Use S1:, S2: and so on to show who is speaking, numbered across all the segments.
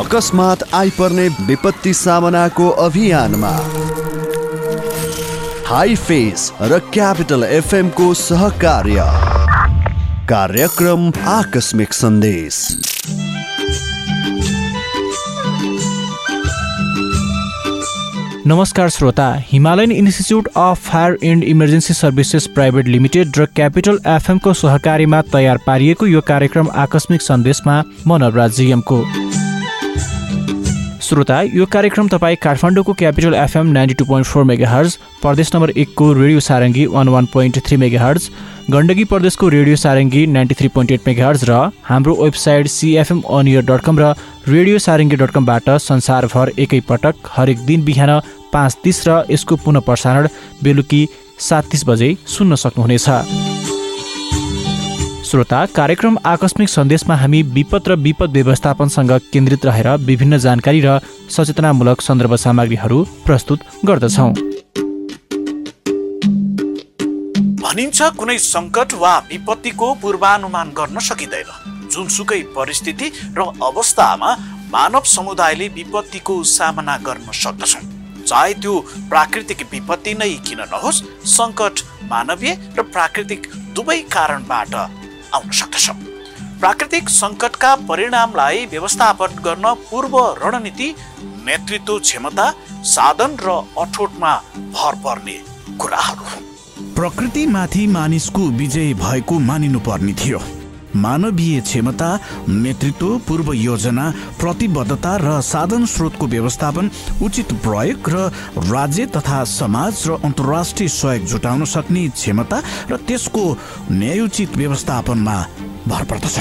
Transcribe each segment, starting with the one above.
S1: अकस्मात आइपर्ने विपत्ति सामनाको अभियानमा। हाई फेस र क्यापिटल एफएमको सहकार्य। कार्यक्रम आकस्मिक सन्देश।
S2: नमस्कार श्रोता Himalayan institute of fire and emergency services private limited र क्यापिटल एफएमको सहकारीमा तयार पारिएको यो कार्यक्रम आकस्मिक सन्देशमा म नवराज जिएमको श्रोता यो कार्यक्रम तपाईँ काठमाडौँको capital FM ninety two point four megahertz प्रदेश नम्बर एकको radio Sarangi one one point three megahertz Gandaki प्रदेशको radio Sarangi ninety three point eight megahertz र हाम्रो website CFM onair dot com र रेडियो सारङ्गी डट कमबाट संसारभर एकैपटक हरेक दिन बिहान पाँच तिस र यसको पुनः प्रसारण बेलुकी सात तिस बजे सुन्न सक्नुहुनेछ। श्रोता कार्यक्रम आकस्मिक सन्देशमा हामी विपद र विपद व्यवस्थापनसँग केन्द्रित रहेर विभिन्न जानकारी र सचेतनामूलक सन्दर्भ सामग्रीहरू प्रस्तुत गर्दछौँ।
S3: भनिन्छ कुनै सङ्कट वा विपत्तिको पूर्वानुमान गर्न सकिँदैन। जुनसुकै परिस्थिति र अवस्थामा मानव समुदायले विपत्तिको सामना गर्न सक्दछौँ चाहे त्यो प्राकृतिक विपत्ति नै किन नहोस् सङ्कट मानवीय र प्राकृतिक दुवै कारणबाट आउन सक्दछ। प्राकृतिक सङ्कटका परिणामलाई व्यवस्थापन गर्न पूर्व रणनीति नेतृत्व क्षमता साधन र अठोटमा भर पर्ने कुराहरू
S4: प्रकृतिमाथि मानिसको विजय भएको मानिनु पर्ने थियो। मानवीय क्षमता नेतृत्व पूर्व योजना प्रतिबद्धता र साधन स्रोतको व्यवस्थापन उचित प्रयोग र राज्य तथा समाज र अन्तर्राष्ट्रिय सहयोग जुटाउन सक्ने क्षमता र त्यसको न्यायोचित व्यवस्थापनमा भर पर्दछ।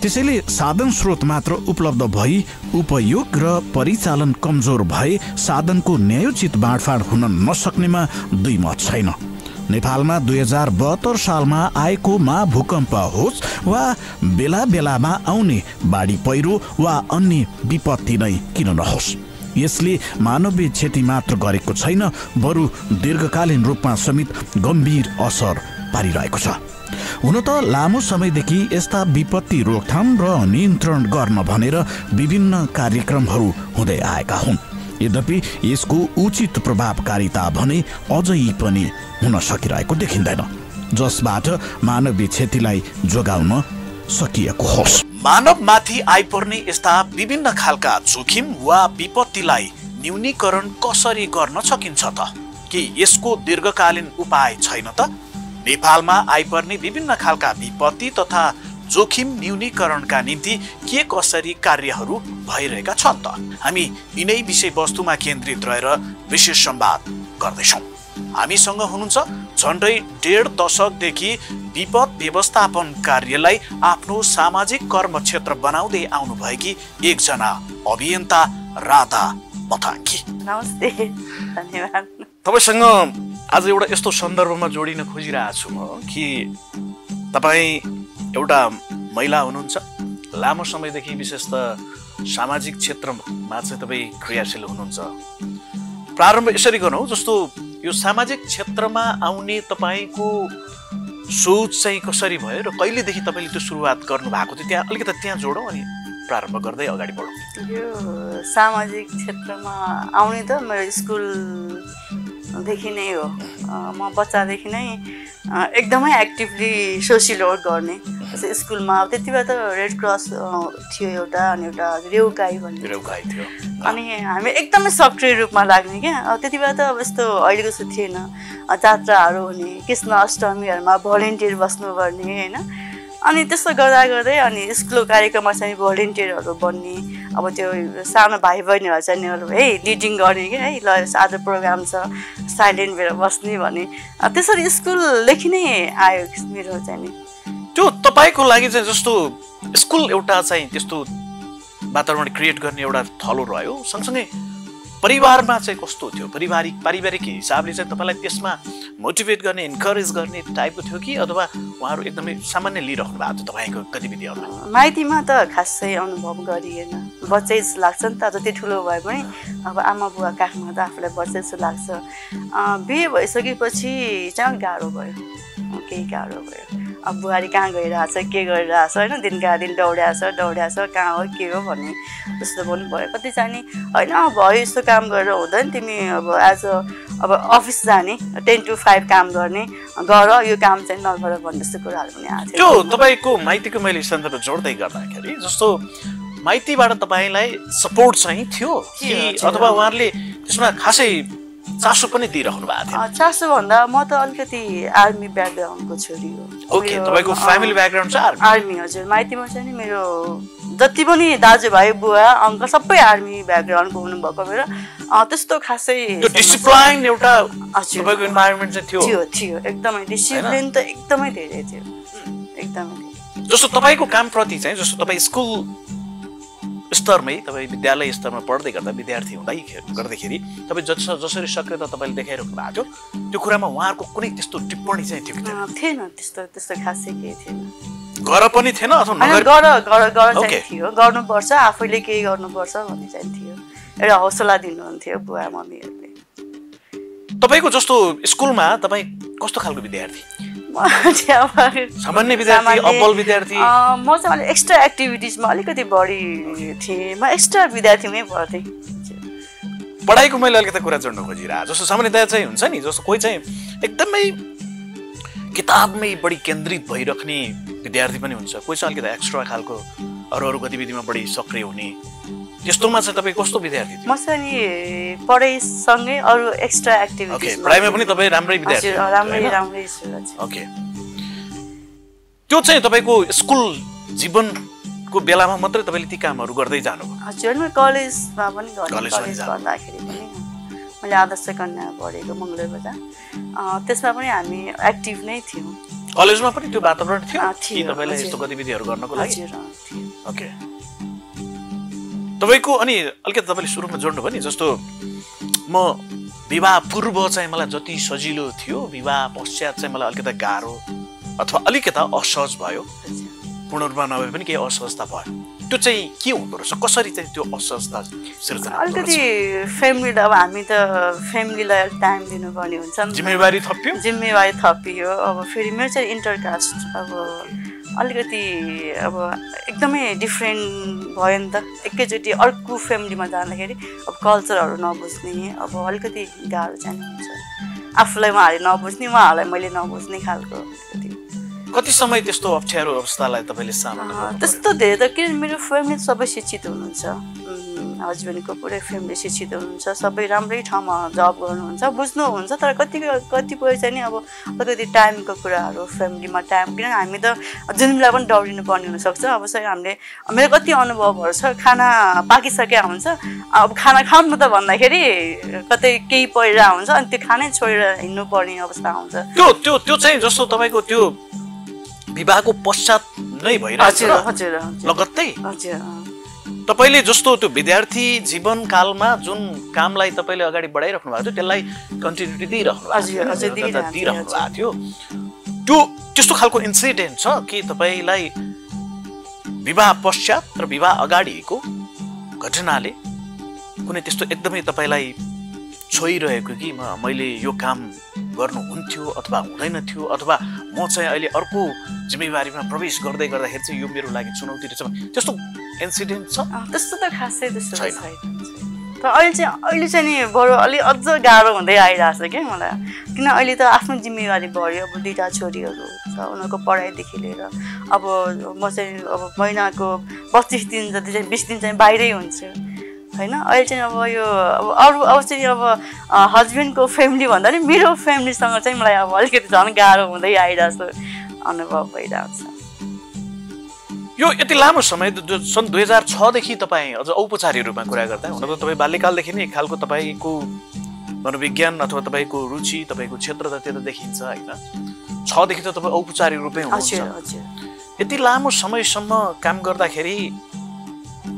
S4: त्यसैले साधन स्रोत मात्र उपलब्ध भई उपयोग र परिचालन कमजोर भए साधनको न्यायोचित बाँडफाँड हुन नसक्नेमा दुई मत छैन। नेपालमा दुई हजार बहत्तर सालमा आएको मा भूकम्प होस् वा बेला बेलामा आउने बाढी पहिरो वा अन्य विपत्ति नै किन नहोस्? यसले मानवीय क्षति मात्र गरेको छैन बरु दीर्घकालीन रूपमा समेत गम्भीर असर पारिरहेको छ। हुन त लामो समयदेखि यस्ता विपत्ति रोकथाम र नियन्त्रण गर्न भनेर विभिन्न कार्यक्रमहरू हुँदै आएका हुन्। यद्यपि यसको उचित प्रभावकारिता भने अझै पनि हुन सकिरहेको देखिँदैन। जसबाट मानवीय क्षतिलाई जोगाउन सकिएको होस्।
S3: मानवमाथि आइपर्ने यस्ता विभिन्न खालका जोखिम वा विपत्तिलाई न्यूनीकरण कसरी गर्न सकिन्छ त? कि यसको दीर्घकालीन उपाय छैन त? नेपालमा आइपर्ने विभिन्न खालका विपत्ति तथा जोखिम न्यूनीकरणका निम्ति के कसरी कार्यहरू भइरहेका छन् त? हामी यिनै विषयवस्तुमा केन्द्रित रहेर विशेष संवाद गर्दैछौँ। हामीसँग हुनुहुन्छ झन्डै डेढ दशकदेखि विपद व्यवस्थापन कार्यलाई आफ्नो सामाजिक कर्म क्षेत्र बनाउँदै आउनुभएकी एकजना अभियन्ता राधा मथाङ्की
S5: नमस्ते धन्यवाद।
S3: तपाईँसँग आज एउटा यस्तो सन्दर्भमा जोडिन खोजिरहेको छु म कि तपाईँ एउटा महिला हुनुहुन्छ। लामो समयदेखि विशेष त सामाजिक क्षेत्रमा चाहिँ तपाईँ क्रियाशील हुनुहुन्छ। प्रारम्भ यसरी गरौँ जस्तो यो सामाजिक क्षेत्रमा आउने तपाईँको सोच चाहिँ कसरी भयो र कहिलेदेखि तपाईँले त्यो सुरुवात गर्नु भएको थियो? त्यहाँ अलिकति त्यहाँ जोडौँ अनि प्रारम्भ गर्दै अगाडि बढौँ।
S5: यो सामाजिक क्षेत्रमा आउने त मेरो स्कुलदेखि नै हो। म बच्चादेखि नै एकदमै एक्टिभली सोसियल वर्क गर्ने। स्कुलमा त्यति बेला त रेड क्रस थियो एउटा अनि एउटा रेउगाई भन्ने
S3: रेउगाई थियो।
S5: अनि हामी एकदमै सक्रिय रूपमा लाग्ने क्या। त्यति बेला त अब यस्तो अहिलेको जस्तो थिएन। जात्राहरू हुने कृष्ण अष्टमीहरूमा भलिन्टियर बस्नुपर्ने होइन? अनि त्यस्तो गर्दा गर्दै अनि स्कुलको कार्यक्रममा चाहिँ भलिन्टियरहरू बन्ने अब त्यो सानो भाइ बहिनीहरू चाहिँ है लिडिङ गर्ने क्या है ल आज प्रोग्राम छ साइलेन्ट भएर बस्ने भने त्यसरी स्कुलदेखि नै आयो मेरो चाहिँ नि।
S3: त्यो तपाईँको लागि चाहिँ जस्तो स्कुल एउटा चाहिँ त्यस्तो वातावरण क्रिएट गर्ने एउटा थलो रह्यो। सँगसँगै परिवारमा चाहिँ कस्तो थियो? पारिवारिक पारिवारिक हिसाबले चाहिँ तपाईँलाई त्यसमा मोटिभेट गर्ने इन्करेज गर्ने टाइपको थियो कि अथवा उहाँहरू एकदमै सामान्य लिइराख्नु भएको थियो तपाईँको गतिविधिहरूमा
S5: माइतीमा त खासै अनुभव गरिएन। बच्चै जस्तो लाग्छ नि त। जति ठुलो भए पनि अब आमा बुवा काखमा त आफूलाई बच्चै जस्तो लाग्छ। बिहे भइसकेपछि चाहिँ गाह्रो भयो। केही गाह्रो भयो। अब बुहारी कहाँ गइरहेछ के गरिरहेछ होइन? दिनका दिन दौड्याछ दौड्याछ कहाँ हो के हो भन्ने जस्तो पनि भयो कतिजना होइन भयो यस्तो काम गरेर हुँदैन तिमी अब एज अ अब अफिस जाने टेन टु फाइभ काम गर्ने गर यो काम चाहिँ नगर भन्ने जस्तो कुराहरू पनि आएको
S3: त्यो तपाईँको माइतीको मैले सन्दर्भ जोड्दै गर्दाखेरि जस्तो माइतीबाट तपाईँलाई सपोर्ट चाहिँ थियो कि। अथवा उहाँहरूले त्यसमा खासै चासो पनि दिइराख्नु भएको थियो।
S5: चासो भन्दा म त अलिकति आर्मी ब्याकग्राउन्डको छोरी हो।
S3: ओके
S5: मेरो,
S3: तपाईँको फ्यामिली ब्याकग्राउन्ड चाहिँ आर्मी?
S5: आर्मी हजुर माइतीमा चाहिँ नि मेरो जति पनि दाजुभाइ बुवा अङ्कल सबै आर्मी ब्याकग्राउन्डको हुनुभएको अँ, त्यस्तो खासै
S3: डिसिप्लाइन एउटा। तपाईँको इन्भाइरोमेन्ट चाहिँ थियो।
S5: थियो थियो एकदमै डिसिप्लिन त एकदमै धेरै थियो। एकदमै।
S3: जस्तो तपाईँको कामप्रति चाहिँ जस्तो तपाईँ स्कुल स्तरमै तपाईँ विद्यालय स्तरमा पढ्दै गर्दा विद्यार्थी हुँदै गर्दाखेरि तपाईँ जस जसरी सक्रियता तपाईँले देखाइराख्नु भएको थियो त्यो कुरामा उहाँहरूको कुनै त्यस्तो टिप्पणी चाहिँ थियो कि थिएन?
S5: त्यस्तो त्यस्तो खासै केही थिएन।
S3: गर पनि थिएन अथवा
S5: थियो। गर्नुपर्छ आफैले केही गर्नुपर्छ भन्ने चाहिँ थियो। एउटा हौसला दिनुहुन्थ्यो बुवा मम्मीहरूले।
S3: तपाईँको जस्तो स्कुलमा तपाईँ कस्तो खालको विद्यार्थी? सामान्य विद्यार्थी अब्बल विद्यार्थी।
S5: म चाहिँ अलिक एक्स्ट्रा एक्टिभिटिजमा अलिकति बढी थिएँ। म एक्स्ट्रा विद्यार्थीमै पढ्थेँ।
S3: पढाइको मैले अलिकति कुरा जोड्न खोजिरहेको जस्तो सामान्यतया चाहिँ हुन्छ नि जस्तो कोही चाहिँ एकदमै किताबमै बढी केन्द्रित भइराख्ने विद्यार्थी पनि हुन्छ। कोही चाहिँ अलिकति एक्स्ट्रा खालको अरू अरू गतिविधिमा बढी सक्रिय हुने त्यस्तोमा चाहिँ तपाईँ कस्तो विद्यार्थी
S5: म चाहिँ पढाइसँगै अरू एक्स्ट्रा
S3: ओके
S5: एक्टिभिटिज
S3: पढाइमा पनि तपाईँ राम्रै विद्यार्थी
S5: राम्रै? राम्रै।
S3: ओके त्यो चाहिँ तपाईँको स्कुल जीवनको बेलामा मात्रै तपाईँले ती कामहरू गर्दै जानुभयो?
S5: हजुर म कलेजमा पनि कलेज। गर्दाखेरि पनि मैले आदर्श कन्या पढेको मङ्गलर बजार त्यसमा पनि हामी एक्टिभ नै थियौँ।
S3: कलेजमा पनि त्यो वातावरण थियो कि तपाईँलाई। यस्तो गतिविधिहरू गर्नको लागि? ओके तपाईँको अनि अलिकति तपाईँले सुरुमा जोड्नुभयो नि जस्तो म विवाह पूर्व चाहिँ मलाई जति सजिलो थियो विवाह पश्चात चाहिँ मलाई अलिकति गाह्रो अथवा अलिकता असहज भयो। पूर्ण रूपमा नभए पनि केही असहजता भयो त्यो चाहिँ के हुँदो रहेछ कसरी चाहिँ त्यो असहजता सिर्जना
S5: अलिकति? फ्यामिली अब हामी त फ्यामिलीलाई अलिक टाइम दिनुपर्ने हुन्छ।
S3: जिम्मेवारी थपियो
S5: जिम्मेवारी थपियो अब फेरि मेरो चाहिँ इन्टरकास्ट अब अलिकति अब एकदमै डिफ्रेन्ट भयो नि त। एकैचोटि अर्को फ्यामिलीमा जाँदाखेरि अब कल्चरहरू नबुझ्ने अब अलिकति गाह्रो चाहिँ हुन्छ। आफूलाई उहाँहरूले नबुझ्ने उहाँहरूलाई मैले नबुझ्ने खालको
S3: कति समय त्यस्तो अप्ठ्यारो अवस्थालाई तपाईँले सामना
S5: त्यस्तो धेरै त किनभने मेरो फ्यामिली सबै शिक्षित हुनुहुन्छ। हस्बेन्डको पुरै फ्यामिली शिक्षित हुनुहुन्छ सबै राम्रै ठाउँमा जब गर्नुहुन्छ बुझ्नुहुन्छ तर कति कतिपय चाहिँ नि अब अलिकति टाइमको कुराहरू फ्यामिलीमा टाइम किनभने हामी त जुनलाई पनि दौडिनु पर्ने हुनसक्छ। अब चाहिँ हामीले मेरो कति अनुभवहरू छ खाना पाकिसकेको हुन्छ। अब खाना खाऊँ त भन्दाखेरि कतै केही परिरहेको हुन्छ अनि त्यो खानै छोडेर हिँड्नु पर्ने अवस्था हुन्छ।
S3: त्यो त्यो त्यो चाहिँ जस्तो तपाईँको त्यो विवाहको पश्चात नै भइरहेको
S5: हजुर
S3: छ लगत्तै?
S5: हजुर।
S3: तपाईँले जस्तो त्यो विद्यार्थी जीवनकालमा जुन कामलाई तपाईँले अगाडि बढाइराख्नु भएको थियो त्यसलाई कन्टिन्युटी दिइराख्नु दिइराख्नु भएको थियो। त्यो त्यस्तो खालको इन्सिडेन्ट छ कि तपाईँलाई विवाह पश्चात र विवाह अगाडिको घटनाले कुनै त्यस्तो एकदमै तपाईँलाई छोइरहेको कि मैले यो काम गर्नु हुन्थ्यो अथवा हुँदैन थियो अथवा म चाहिँ अहिले अर्को जिम्मेवारीमा प्रवेश गर्दै गर्दाखेरि चाहिँ यो मेरो लागि चुनौती रहेछ त्यस्तो इन्सिडेन्ट छ?
S5: त्यस्तो त खासै त्यस्तो
S3: छैन।
S5: तर अहिले चाहिँ अहिले चाहिँ नि बरु अलि अझ गाह्रो हुँदै आइरहेको छ क्या मलाई? किन अहिले त आफ्नो जिम्मेवारी बढ्यो अब दुइटा छोरीहरू छ उनीहरूको पढाइदेखि लिएर अब म चाहिँ अब महिनाको पच्चिस दिन जति चाहिँ बिस दिन चाहिँ बाहिरै हुन्छु। होइन? अहिले चाहिँ अब यो अब अरू अब चाहिँ अब हस्बेन्डको फ्यामिली भन्दा नि मेरो फ्यामिलीसँग चाहिँ मलाई अब अलिकति झन् गाह्रो हुँदै आइरहेको छ अनुभव भइरहेको छ।
S3: यो यति लामो समय सन् दुई हजार छदेखि तपाईँ अझ औपचारिक रूपमा कुरा गर्दा हुन त तपाईँ बाल्यकालदेखि नै एक खालको तपाईँको मनोविज्ञान अथवा तपाईँको रुचि तपाईँको क्षेत्र त त्यो त देखिन्छ होइन? छदेखि त तपाईँ औपचारिक रूपमै हुनुहुन्छ। यति लामो समयसम्म काम गर्दाखेरि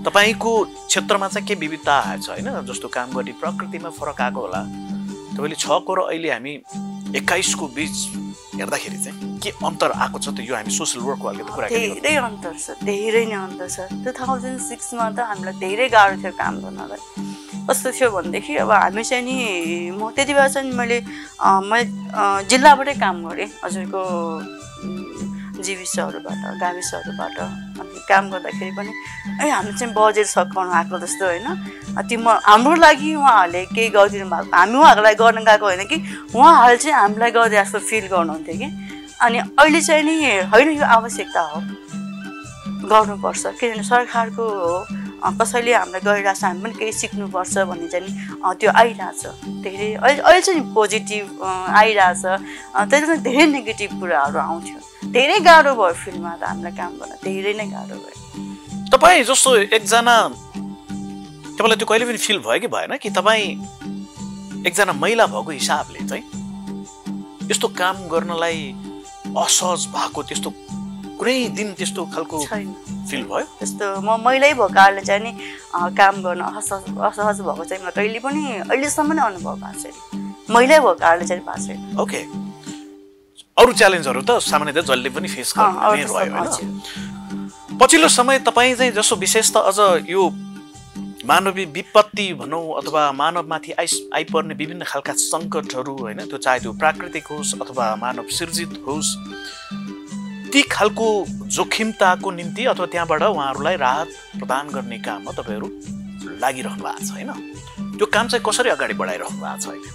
S3: तपाईँको क्षेत्रमा चाहिँ के विविधता आएछ होइन? जस्तो काम गर्ने प्रकृतिमा फरक आएको होला। तपाईँले छको र अहिले हामी एक्काइसको बिच हेर्दाखेरि चाहिँ के अन्तर आएको छ त यो हामी सोसियल कुराकानी गर्छौँ।
S5: धेरै अन्तर छ धेरै नै अन्तर छ। टु थाउजन्ड सिक्समा त हामीलाई धेरै गाह्रो थियो काम गर्नलाई। कस्तो थियो भनेदेखि अब हामी चाहिँ नि म त्यति बेला चाहिँ मैले मैले जिल्लाबाटै काम गरेँ हजुरको जीविसहरूबाट गाविसहरूबाट अनि काम गर्दाखेरि पनि ए हामी चाहिँ बजेट सघाउनु आएको जस्तो होइन। म हाम्रो लागि उहाँहरूले केही गरिदिनु भएको हामी उहाँहरूलाई गर्न गएको होइन कि उहाँहरूले चाहिँ हामीलाई गरिदिए जस्तो फिल गर्नुहुन्थ्यो कि। अनि अहिले चाहिँ नि होइन यो आवश्यकता हो। गर्नुपर्छ। किनभने सरकारको कसैले हामीलाई गरिरहेको छ हामी पनि केही सिक्नुपर्छ भन्ने चाहिँ त्यो आइरहेछ। धेरै अहिले अहिले चाहिँ पोजिटिभ आइरहेछ। चाहिँ धेरै नेगेटिभ कुराहरू आउँथ्यो। धेरै गाह्रो भयो फिल्डमा त हामीलाई काम गर्न धेरै नै गाह्रो भयो।
S3: तपाईँ जस्तो एकजना तपाईँलाई त्यो कहिले पनि फिल भयो कि भएन कि तपाईँ एकजना महिला भएको हिसाबले चाहिँ यस्तो काम गर्नलाई असहज भएको त्यस्तो कुनै दिन त्यस्तो खालको फिल भयो?
S5: त्यस्तो म महिलै भएको कारणले चाहिँ नि काम गर्न असहज असहज भएको चाहिँ म कहिले पनि अहिलेसम्म नै अनुभव भएको छैन। महिलै भएको कारणले चाहिँ भएको छैन।
S3: ओके। अरू च्यालेन्जहरू त सामान्यतः जसले पनि फेस गर्नु पछिल्लो समय तपाईँ चाहिँ जसो विशेष त अझ यो मानवीय विपत्ति भनौँ अथवा मानवमाथि आइ आइपर्ने विभिन्न खालका सङ्कटहरू होइन त्यो चाहे त्यो प्राकृतिक होस् अथवा मानव सिर्जित होस् ती खालको जोखिमताको निम्ति अथवा त्यहाँबाट उहाँहरूलाई राहत प्रदान गर्ने काममा तपाईँहरू लागिरहनु भएको छ होइन? त्यो काम चाहिँ कसरी अगाडि बढाइरहनु भएको छ अहिले?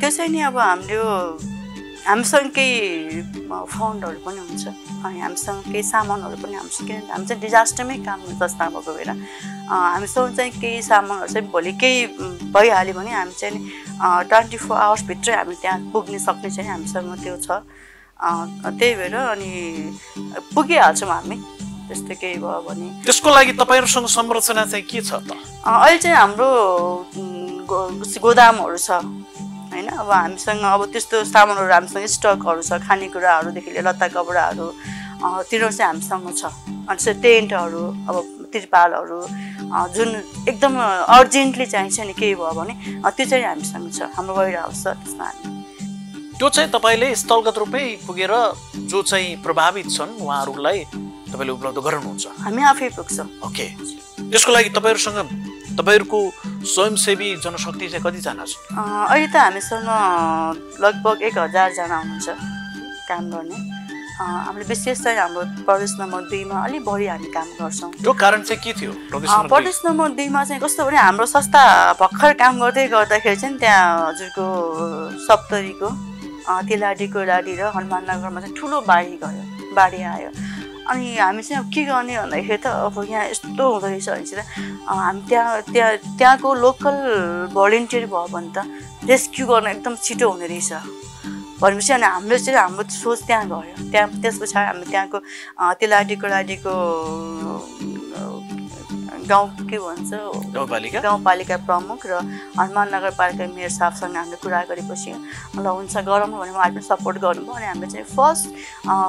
S5: त्यो चाहिँ नि अब हाम्रो हामीसँग केही फन्डहरू पनि हुन्छ। अनि हामीसँग केही सामानहरू पनि हामीसँग किनभने हामी चाहिँ डिजास्टरमै काम संस्था भएको भएर हामीसँग चाहिँ केही सामानहरू चाहिँ भोलि केही भइहाल्यो भने हामी चाहिँ ट्वेन्टी फोर आवर्सभित्रै हामी त्यहाँ पुग्न सक्ने चाहिँ हामीसँग त्यो छ। त्यही भएर अनि पुगिहाल्छौँ हामी। त्यस्तो केही भयो भने।
S3: त्यसको लागि तपाईँहरूसँग संरचना चाहिँ के छ त?
S5: अहिले चाहिँ हाम्रो गोदामहरू छ होइन? अब हामीसँग अब त्यस्तो सामानहरू हामीसँग स्टकहरू छ खानेकुराहरूदेखि लिएर लत्ता कपडाहरू तिनीहरू चाहिँ हामीसँग छ। अनि टेन्टहरू अब त्रिपालहरू जुन एकदम अर्जेन्टली चाहिन्छ नि केही भयो भने त्यो चाहिँ हामीसँग छ हाम्रो वेयर हाउस छ त्यसमा हामी।
S3: त्यो चाहिँ तपाईँले स्थलगत रूपमै पुगेर जो चाहिँ प्रभावित छन् उहाँहरूलाई तपाईँले उपलब्ध गराउनुहुन्छ।
S5: हामी आफै पुग्छौँ।
S3: ओके। त्यसको लागि तपाईँहरूसँग तपाईँहरूको स्वयंसेवी जनशक्ति चाहिँ कतिजना छ?
S5: अहिले त हामीसँग लगभग एक हजारजना हुनुहुन्छ काम गर्ने। हामीले विशेष चाहिँ हाम्रो प्रदेश नम्बर दुईमा अलिक बढी हामी काम गर्छौँ।
S3: त्यो कारण चाहिँ के थियो?
S5: प्रदेश नम्बर दुईमा चाहिँ कस्तो भने हाम्रो संस्था भर्खर काम गर्दै गर्दाखेरि चाहिँ त्यहाँ हजुरको सप्तरीको तिलाडीको लाडी र हनुमाननगरमा चाहिँ ठुलो बाढी गयो बाढी आयो। अनि हामी चाहिँ अब के गर्ने भन्दाखेरि त अब यहाँ यस्तो हुँदो रहेछ भने चाहिँ हामी त्यहाँ त्यहाँ त्यहाँको लोकल भलिन्टियर भयो भने त रेस्क्यु गर्न एकदम छिटो हुने रहेछ। भनेपछि अनि हाम्रो चाहिँ हाम्रो सोच त्यहाँ गयो। त्यहाँ त्यस पछाडि हामी त्यहाँको तिलाडीको लाडीको गाउँ के भन्छ
S3: गाउँपालिका?
S5: गाउँपालिका प्रमुख र हनुमान नगरपालिका मेयर साहबसँग हामीले कुरा गरेपछि ल हुन्छ गरौँ भने उहाँले पनि सपोर्ट गर्नुभयो अनि हामीले चाहिँ फर्स्ट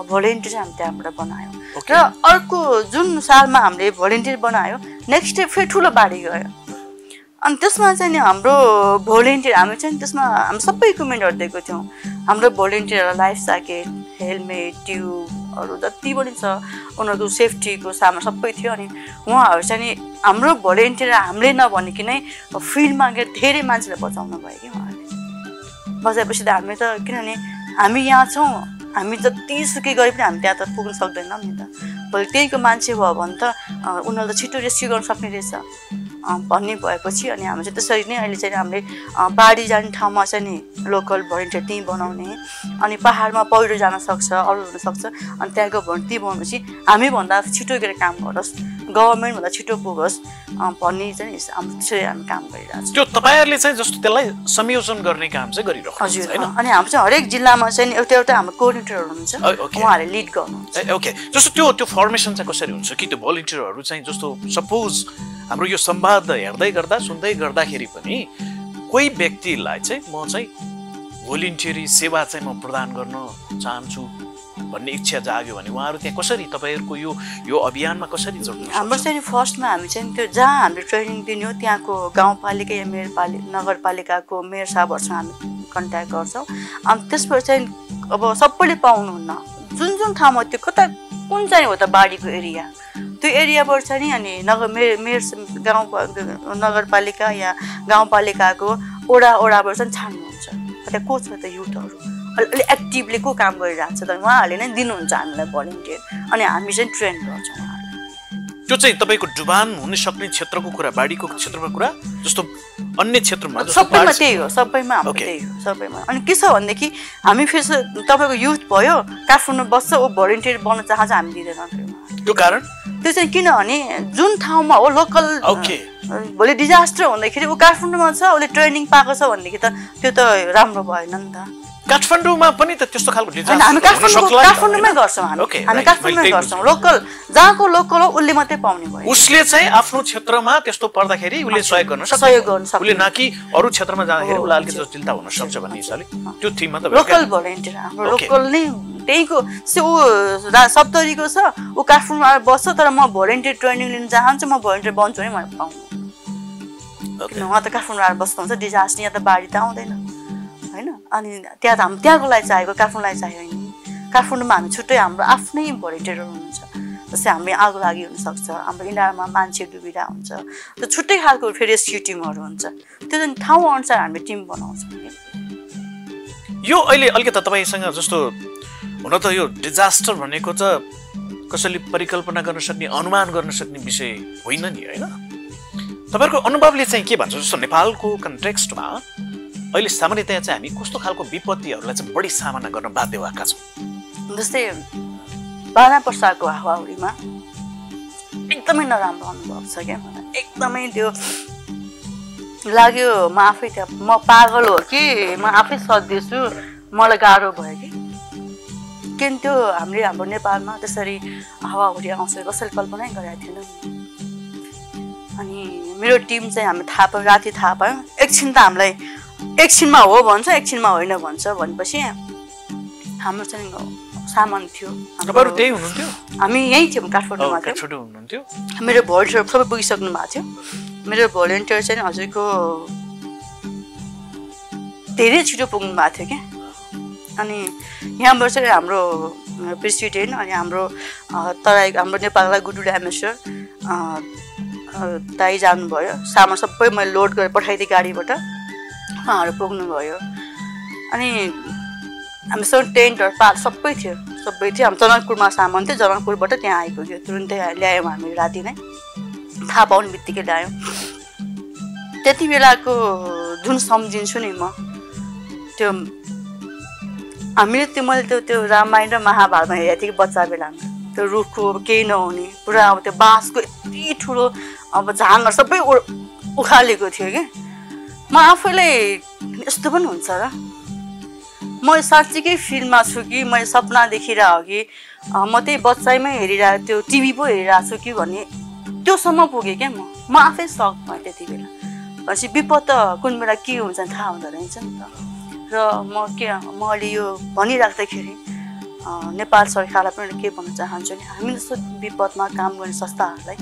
S5: भोलिन्टियर हामी त्यहाँबाट बनायौँ। र अर्को जुन सालमा हामीले भोलिन्टियर बनायो नेक्स्ट डे फेरि ठुलो बाढी गयो। अनि त्यसमा चाहिँ नि हाम्रो भोलिन्टियर हामी चाहिँ त्यसमा हामी सबै इक्विपमेन्टहरू दिएको थियौँ। हाम्रो भोलिन्टियरहरूलाई लाइफ ज्याकेट हेलमेट ट्युबहरू जति पनि छ उनीहरूको सेफ्टीको सामान सबै थियो अनि उहाँहरू चाहिँ नि हाम्रो भोलिन्टियर हामीले नभनिकनै फिल्डमा गएर धेरै मान्छेलाई बचाउनु भयो कि उहाँहरूले। बचाएपछि त हामी त किनभने हामी यहाँ छौँ हामी जतिसुकै गरे पनि हामी त्यहाँ त पुग्नु सक्दैनौँ नि त। भोलि त्यहीँको मान्छे भयो भने त उनीहरूले त छिटो रेस्क्यु गर्न सक्ने रहेछ। भन्ने भएपछि अनि हामी चाहिँ त्यसरी नै अहिले चाहिँ हामीले बाढी जाने ठाउँमा चाहिँ नि लोकल भलिन्टियर टिम बनाउने अनि पाहाडमा पहिरो जान सक्छ अरू हुनसक्छ अनि त्यहाँको भर्ती बनाएपछि हामीभन्दा छिटो गएर काम गरोस् गभर्मेन्टभन्दा छिटो पुगोस् भन्ने चाहिँ हाम्रो त्यसरी हामी काम गरिरहेको
S3: त्यो तपाईँहरूले चाहिँ जस्तो त्यसलाई संयोजन गर्ने काम चाहिँ गरिरहेको
S5: हजुर अनि हाम्रो चाहिँ हरेक जिल्लामा चाहिँ एउटा एउटा हाम्रो कोअर्डिनेटरहरू हुनुहुन्छ उहाँहरूले लिड गर्नुहुन्छ।
S3: ओके। जस्तो त्यो त्यो फर्मेसन चाहिँ कसरी हुन्छ? कि त्यो भलिन्टियरहरू चाहिँ जस्तो सपोज हाम्रो यो संवाद हेर्दै गर्दा सुन्दै गर्दाखेरि पनि कोही व्यक्तिलाई चाहिँ म चाहिँ भोलिन्टियरी सेवा चाहिँ म प्रदान गर्न चाहन्छु भन्ने इच्छा जाग्यो भने उहाँहरू त्यहाँ कसरी तपाईँहरूको यो यो अभियानमा कसरी जोड्नु
S5: हाम्रो चाहिँ फर्स्टमा हामी चाहिँ त्यो जहाँ हामीले ट्रेनिङ दिने हो त्यहाँको गाउँपालिका या मेयरपालिका नगरपालिकाको मेयर साहबहरूसँग हामी कन्ट्याक्ट गर्छौँ। अनि त्यसबाट चाहिँ अब सबैले पाउनुहुन्न। जुन जुन ठाउँमा त्यो कता कुन चाहिँ हो त बाढीको एरिया? त्यो एरियाबाट चाहिँ नि अनि नगर मेयर मेयर गाउँ नगरपालिका या गाउँपालिकाको ओडा ओडाबाट चाहिँ छान्नुहुन्छ। त्यहाँ को छ त युथहरू? अलिक एक्टिभली को काम गरिरहेको छ त? उहाँहरूले नै दिनुहुन्छ हामीलाई भलिन्टियर अनि हामी चाहिँ ट्रेन गर्छौँ
S3: त्यो चाहिँ तपाईँको डुबान हुन सक्ने क्षेत्रको कुरा बाढीको क्षेत्रमा कुरा जस्तो अन्य क्षेत्रमा
S5: सबैमा त्यही हो सबैमा हाम्रो. त्यही हो सबैमा। अनि के छ भनेदेखि हामी फेरि तपाईँको युथ भयो काठमाडौँ बस्छ ऊ भलिन्टियर बन्न चाहन्छ हामी दिँदैनौँ त्यो
S3: कारण?
S5: त्यो चाहिँ किनभने जुन ठाउँमा हो लोकल. भोलि डिजास्टर हुँदाखेरि ऊ काठमाडौँमा छ उसले ट्रेनिङ पाएको छ भनेदेखि त त्यो त राम्रो भएन नि त
S3: काठमाडौँमा पनि त त्यस्तो खालको
S5: हामी काठमाडौँ काठमाडौँमै? गर्छौँ हामी। हामी. काठमाडौँमै गर्छौँ। लोकल जहाँको लोकल हो उसले मात्रै पाउने भयो।
S3: उसले चाहिँ आफ्नो क्षेत्रमा त्यस्तो पर्दाखेरि उसले सहयोग गर्न सक्छ।
S5: सहयोग गर्न सक्छ।
S3: उसले न कि अरू क्षेत्रमा जाँदाखेरि उसलाई अलिकति जटिलता हुन सक्छ भन्ने हिसाबले। त्यो थिममा त
S5: लोकल भलिन्टियर हाम्रो. लोकल नै त्यहीको ऊ सप्तरीको छ ऊ काठमाडौँमा आएर बस्छ तर म भलिन्टियर ट्रेनिङ लिन चाहन्छु म भलिन्टियर बन्छु नि मैले पाउनु उहाँ त काठमाडौँ आएर बस्नुहुन्छ डिजास्टर यहाँ त बाढी त आउँदैन। होइन? अनि त्यहाँ त हाम्रो त्यहाँको लागि चाहिएको काठमाडौँलाई चाहियो नि। काठमाडौँमा हामी छुट्टै हाम्रो आफ्नै भलिन्टियरहरू हुनुहुन्छ। जस्तै हामी आगो लागि हुनसक्छ हाम्रो इन्डियामा मान्छे डुबिरहेको हुन्छ। त्यो छुट्टै खालको फेरि रेस्क्यु हुन्छ। त्यो ठाउँ अनुसार हामीले टिम बनाउँछौँ
S3: यो अहिले अलिकति तपाईँसँग जस्तो हुन त यो डिजास्टर भनेको त कसैले परिकल्पना गर्न सक्ने अनुमान गर्न सक्ने विषय होइन नि होइन? तपाईँहरूको अनुभवले चाहिँ के भन्छ? जस्तो नेपालको कन्टेक्स्टमा अहिले सामान्यतया चाहिँ हामी कस्तो खालको विपत्तिहरूलाई चाहिँ बढी सामना गर्न बाध्य भएका छौँ?
S5: जस्तै बाह्र वर्षको हावाहुरीमा एकदमै नराम्रो अनुभव छ क्या मलाई। एकदमै त्यो लाग्यो म आफै त्यहाँ म पागल हो कि? म आफै सधिएछु मलाई गाह्रो भयो कि? किन त्यो हामीले हाम्रो नेपालमा त्यसरी हावाहुरी आउँछ कसैले कल्पनै गरेको थिएन। अनि मेरो टिम चाहिँ हामी थाहा पायौँ राति थाहा पायौँ। एकछिन त हामीलाई एकछिनमा हो भन्छ एकछिनमा होइन भन्छ भनेपछि हाम्रो चाहिँ सामान थियो। हामी यहीँ थियौँ काठमाडौँमा थियौँ। मेरो भलिन्टियर सबै पुगिसक्नु भएको थियो। मेरो भलिन्टियर चाहिँ हजुरको धेरै छिटो पुग्नु भएको थियो क्या। अनि यहाँबाट चाहिँ हाम्रो प्रेसिडेन्ट अनि हाम्रो तराई हाम्रो नेपाललाई गुडु ड्यामेश्वर दाई जानुभयो। सामान सबै मैले लोड गरेर पठाइदिएँ गाडीबाट। उहाँहरू पुग्नुभयो अनि हामीसँग टेन्टहरू पाल सबै थियो। सबै थियो। हाम्रो जनकपुरमा सामान थियो। जनकपुरबाट त्यहाँ आइपुग्यो तुरुन्तै ल्यायौँ हामी राति नै। थाहा पाउने बित्तिकै ल्यायौँ। त्यति बेलाको जुन सम्झिन्छु नि म त्यो हामीले त्यो मैले त्यो त्यो रामायण र महाभारतमा हेरेको थिएँ कि बच्चा बेलामा त्यो रुखको केही नहुने। पुरा अब त्यो बाँसको यति ठुलो अब झाङहरू सबै उ- उखालेको थियो कि। म आफैलाई यस्तो पनि हुन्छ र। म साँच्चीकै फिल्डमा छु कि मैले सपना देखिरहेको कि म त्यही बच्चाइमै हेरिरहेको त्यो टिभी पो हेरिरहेको छु कि भन्ने त्योसम्म पुगेँ क्या म। म आफै सक भएँ त्यति बेला। भनेपछि विपद त कुन बेला के हुन्छ थाहा हुँदो रहेछ नि त। र म के म अहिले यो भनिराख्दाखेरि नेपाल सरकारलाई पनि के भन्न चाहन्छु नि हामी जस्तो विपदमा काम गर्ने संस्थाहरूलाई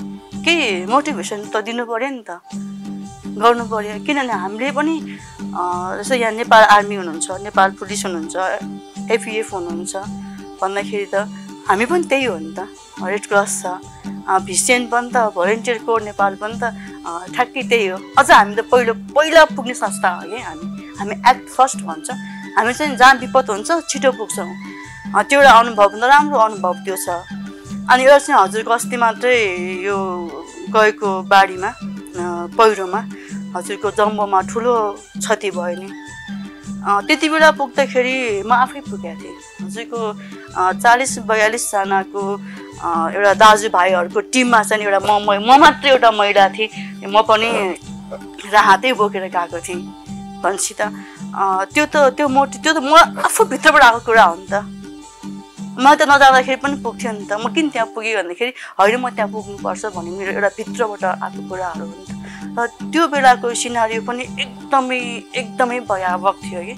S5: केही मोटिभेसन त दिनु पऱ्यो नि त। गर्नु पऱ्यो किनभने हामीले पनि जस्तो यहाँ नेपाल आर्मी हुनुहुन्छ नेपाल पुलिस हुनुहुन्छ एफिएफ हुनुहुन्छ भन्दाखेरि त हामी पनि त्यही हो नि त। रेड क्रस छ भिसिएन पनि त भलिन्टियर कोर नेपाल पनि त ठ्याक्कै त्यही हो। अझ हामी त पहिलो पहिला पुग्ने संस्था हो कि हामी। हामी एक्ट फर्स्ट भन्छ। हामी चाहिँ जहाँ विपद हुन्छ छिटो पुग्छौँ। त्यो एउटा अनुभव नराम्रो अनुभव त्यो छ। अनि एउटा चाहिँ हजुरको अस्ति मात्रै यो गएको बाढीमा पहिरोमा। हजुरको जम्बोमा ठुलो क्षति भयो नि। त्यति बेला पुग्दाखेरि म आफै पुगेको थिएँ। हजुरको चालिस बयालिसजनाको एउटा दाजुभाइहरूको टिममा चाहिँ एउटा म म मात्रै एउटा महिला थिएँ। म पनि राहतै बोकेर गएको थिएँ भनेपछि त त्यो त त्यो मोटी त्यो त म आफू भित्रबाट आएको कुरा हो नि त। म त नजाँदाखेरि पनि पुग्थ्यो नि त। म किन त्यहाँ पुगेँ भन्दाखेरि होइन म त्यहाँ पुग्नुपर्छ भन्ने मेरो एउटा भित्रबाट आएको कुराहरू हो नि त। र त्यो बेलाको सिनारियो पनि एकदमै एकदमै भयावह थियो कि।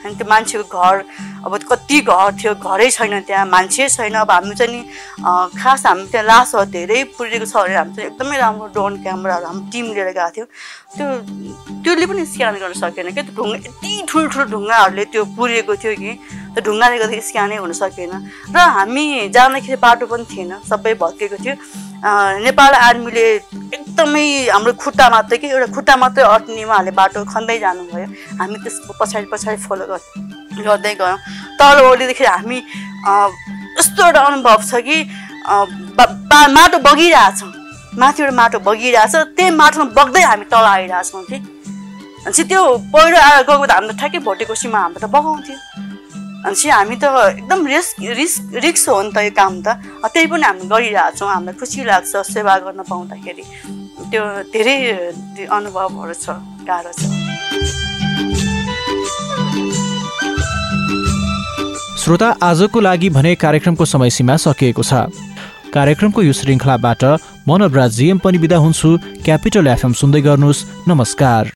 S5: अनि त्यो मान्छेको घर अब कति घर थियो घरै छैन त्यहाँ मान्छे छैन। अब हामी चाहिँ नि खास हामी त्यहाँ लासहरू धेरै पुरेको छ भने हामी चाहिँ एकदमै राम्रो ड्रोन क्यामेराहरू हामी टिम लिएर गएको थियौँ। त्यो त्यसले पनि स्क्यान गर्न सकेन क्या त्यो ढुङ्गा यति ठुल्ठुलो ढुङ्गाहरूले त्यो पुरिएको थियो कि। त्यो ढुङ्गाले गर्दा स्क्यानै हुन सकेन। र हामी जाँदाखेरि बाटो पनि थिएन सबै भत्केको थियो। नेपाल आर्मीले एकदमै हाम्रो खुट्टा मात्रै कि एउटा खुट्टा मात्रै अट्ने उहाँहरूले बाटो खन्दै जानुभयो। हामी त्यसको पछाडि पछाडि फलो गर्दै गयौँ। तल ओर्लिँदाखेरि हामी यस्तो एउटा अनुभव छ कि माटो बगिरहेछ। माथिबाट माटो बगिरहेछ त्यही माटोमा बग्दै हामी तल आइरहेछौँ कि। भनेपछि त्यो पहिरो आएर गएको त हाम्रो ठ्याक्कै भोटेकोसीमा हाम्रो त बगाउँथ्यो। भनेपछि हामी त एकदम रिस्क रिस्क रिक्स हो नि त यो काम त। त्यही पनि हामी गरिरहेछौँ हामीलाई खुसी लाग्छ सेवा गर्न पाउँदाखेरि। त्यो धेरै अनुभवहरू छ गाह्रो छ।
S2: श्रोता आजको लागि भने कार्यक्रमको समय सीमा सकिएको छ। कार्यक्रमको यो श्रृङ्खलाबाट मनोबराज जिएम पनि बिदा हुन्छु। क्यापिटल एफएम सुन्दै गर्नुहोस्। नमस्कार।